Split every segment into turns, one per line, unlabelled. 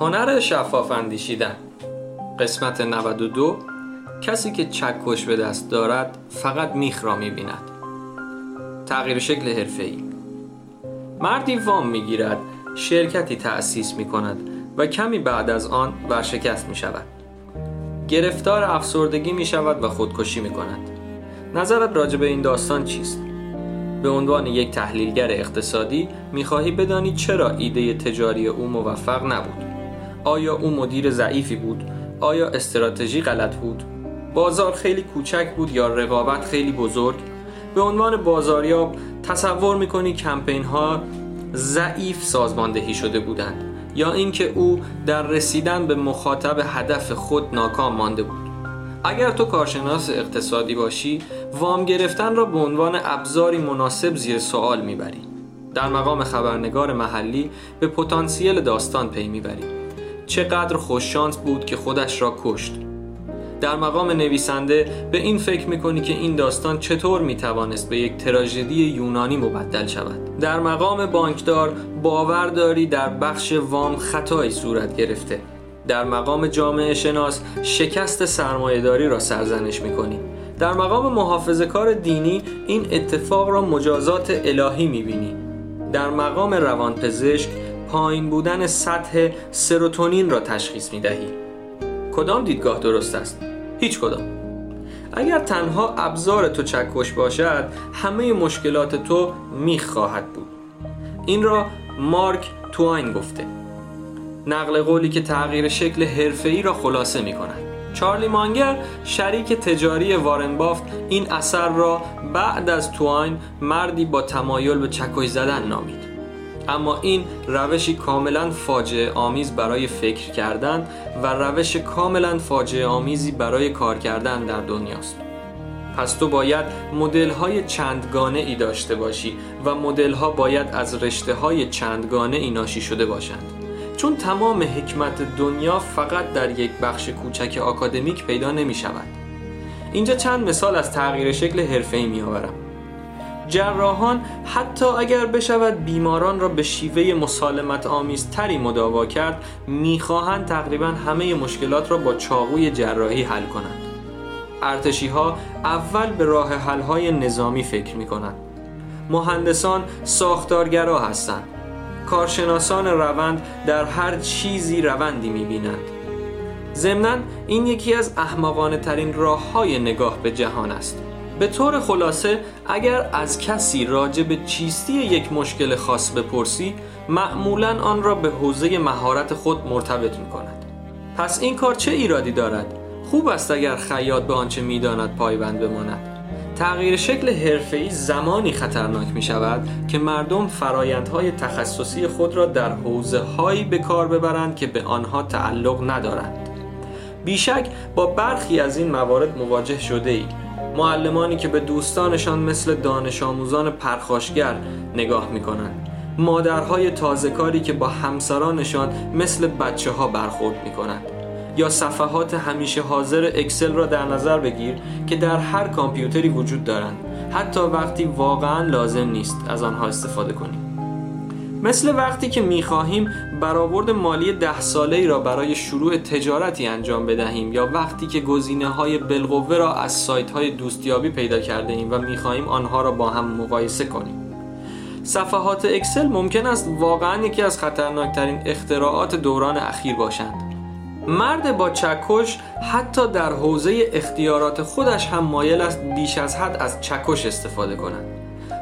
هنر شفاف اندیشیدن. قسمت 92 کسی که چکش به دست دارد فقط میخ را می‌بیند. تغییر شکل ای مردی وام می‌گیرد شرکتی تأسیس می کند و کمی بعد از آن ورشکست می شود گرفتار افسردگی می شود و خودکشی می کند نظرت راجع به این داستان چیست؟ به عنوان یک تحلیلگر اقتصادی می‌خواهی بدانی چرا ایده تجاری او موفق نبود. آیا او مدیر ضعیفی بود؟ آیا استراتژی غلط بود؟ بازار خیلی کوچک بود یا رقابت خیلی بزرگ؟ به عنوان بازاریاب تصور می‌کنی کمپین ها ضعیف سازماندهی شده بودند یا اینکه او در رسیدن به مخاطب هدف خود ناکام مانده بود؟ اگر تو کارشناس اقتصادی باشی وام گرفتن را به عنوان ابزاری مناسب زیر سوال می‌بری. در مقام خبرنگار محلی به پتانسیل داستان پی می‌بری. چقدر خوششانس بود که خودش را کشت. در مقام نویسنده به این فکر می‌کنی که این داستان چطور می‌توانست به یک تراژدی یونانی مبدل شود. در مقام بانکدار باور داری در بخش وام خطایی صورت گرفته. در مقام جامعه شناس شکست سرمایهداری را سرزنش می‌کنی. در مقام محافظه کار دینی این اتفاق را مجازات الهی می‌بینی. در مقام روانپزشک پایین بودن سطح سروتونین را تشخیص می‌دهی. کدام دیدگاه درست است؟ هیچ کدام. اگر تنها ابزار تو چکش باشد همه مشکلات تو میخ خواهد بود. این را مارک تواین گفته. نقل قولی که تغییر شکل حرفه‌ای را خلاصه می کند چارلی مانگر شریک تجاری وارن بافت این اثر را بعد از تواین مردی با تمایل به چکش زدن نامید. اما این روشی کاملا فاجعه آمیز برای فکر کردن و روش کاملا فاجعه آمیزی برای کار کردن در دنیاست. پس تو باید مدل های چندگانه ای داشته باشی و مدل ها باید از رشته های چندگانه ای ناشی شده باشند. چون تمام حکمت دنیا فقط در یک بخش کوچک آکادمیک پیدا نمی شود اینجا چند مثال از تغییر شکل حرفه‌ای می آورم جراحان حتی اگر بشود بیماران را به شیوه مسالمت آمیز تری مداوا کرد می‌خواهند تقریبا همه مشکلات را با چاقوی جراحی حل کنند. ارتشی ها اول به راه حل های نظامی فکر می کنند مهندسان ساختارگرا هستند. کارشناسان روند در هر چیزی روندی می بینند ضمنا این یکی از احمقانه ترین راه های نگاه به جهان است. به طور خلاصه اگر از کسی راجع به چیستی یک مشکل خاص بپرسی معمولا آن را به حوزه مهارت خود مرتبط می کند پس این کار چه ایرادی دارد؟ خوب است اگر خیاط به آنچه می‌داند پایبند بماند. تغییر شکل حرفه‌ای زمانی خطرناک می شود که مردم فرایندهای تخصصی خود را در حوزه هایی به کار ببرند که به آنها تعلق ندارند. بیشک با برخی از این موارد مواجه شده ای معلمانی که به دوستانشان مثل دانش آموزان پرخاشگر نگاه می کنند مادرهای تازه کاری که با همسرانشان مثل بچه ها برخورد می کنند یا صفحات همیشه حاضر اکسل را در نظر بگیر که در هر کامپیوتری وجود دارند. حتی وقتی واقعا لازم نیست از آنها استفاده کنیم. مثل وقتی که می‌خواهیم برآورد مالی ده ساله ای را برای شروع تجارتی انجام بدهیم یا وقتی که گزینه های بالقوه را از سایت های دوستیابی پیدا کرده ایم و می‌خواهیم آنها را با هم مقایسه کنیم. صفحات اکسل ممکن است واقعا یکی از خطرناکترین اختراعات دوران اخیر باشند. مرد با چکش حتی در حوزه اختیارات خودش هم مایل است بیش از حد از چکش استفاده کند.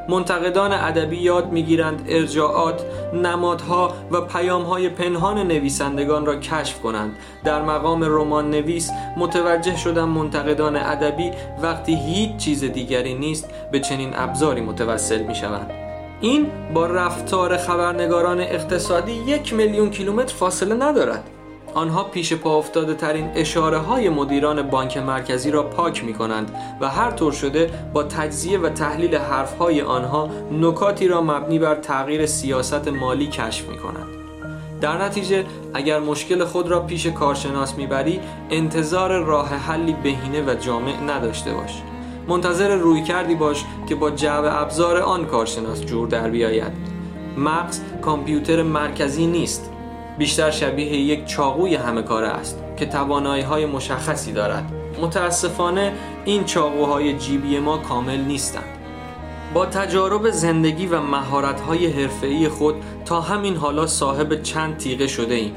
منتقدان ادبی یاد می‌گیرند ارجاعات، نمادها و پیامهای پنهان نویسندگان را کشف کنند. در مقام رمان نویس متوجه شدم منتقدان ادبی وقتی هیچ چیز دیگری نیست به چنین ابزاری متوسل می شوند. این با رفتار خبرنگاران اقتصادی یک میلیون کیلومتر فاصله ندارد. آنها پیش پا افتاده ترین اشاره های مدیران بانک مرکزی را پاک می کنند و هر طور شده با تجزیه و تحلیل حرف های آنها نکاتی را مبنی بر تغییر سیاست مالی کشف می کنند. در نتیجه اگر مشکل خود را پیش کارشناس می‌بری انتظار راه حلی بهینه و جامع نداشته باش. منتظر روی کردی باش که با جعب ابزار آن کارشناس جور در بیاید. مغز کامپیوتر مرکزی نیست. بیشتر شبیه یک چاقوی همه کاره است که توانایی های مشخصی دارد. متاسفانه این چاقوهای جیبی ما کامل نیستند. با تجارب زندگی و مهارت‌های حرفه‌ای خود تا همین حالا صاحب چند تیغه شده ایم.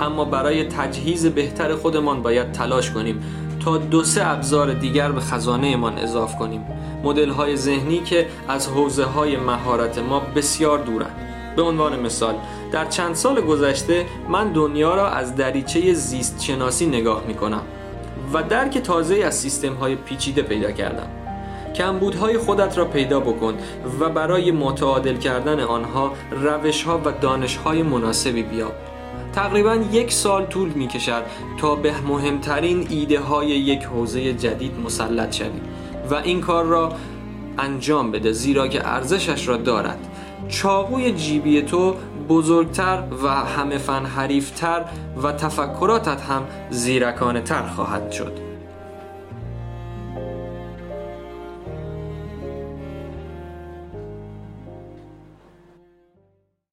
اما برای تجهیز بهتر خودمان باید تلاش کنیم تا دو سه ابزار دیگر به خزانهمان اضاف کنیم. مدل های ذهنی که از حوزه های مهارت ما بسیار دورند. به عنوان مثال در چند سال گذشته من دنیا را از دریچه زیست شناسی نگاه می کنم و درک تازه از سیستم های پیچیده پیدا کردم. کمبودهای خودت را پیدا بکن و برای متعادل کردن آنها روش ها و دانش های مناسبی بیاب تقریبا یک سال طول می کشد تا به مهمترین ایده های یک حوزه جدید مسلط شوی و این کار را انجام بده زیرا که ارزشش را دارد. چاقوی جیبی تو بزرگتر و همه فن حریفتر و تفکراتت هم زیرکانه تر خواهد شد.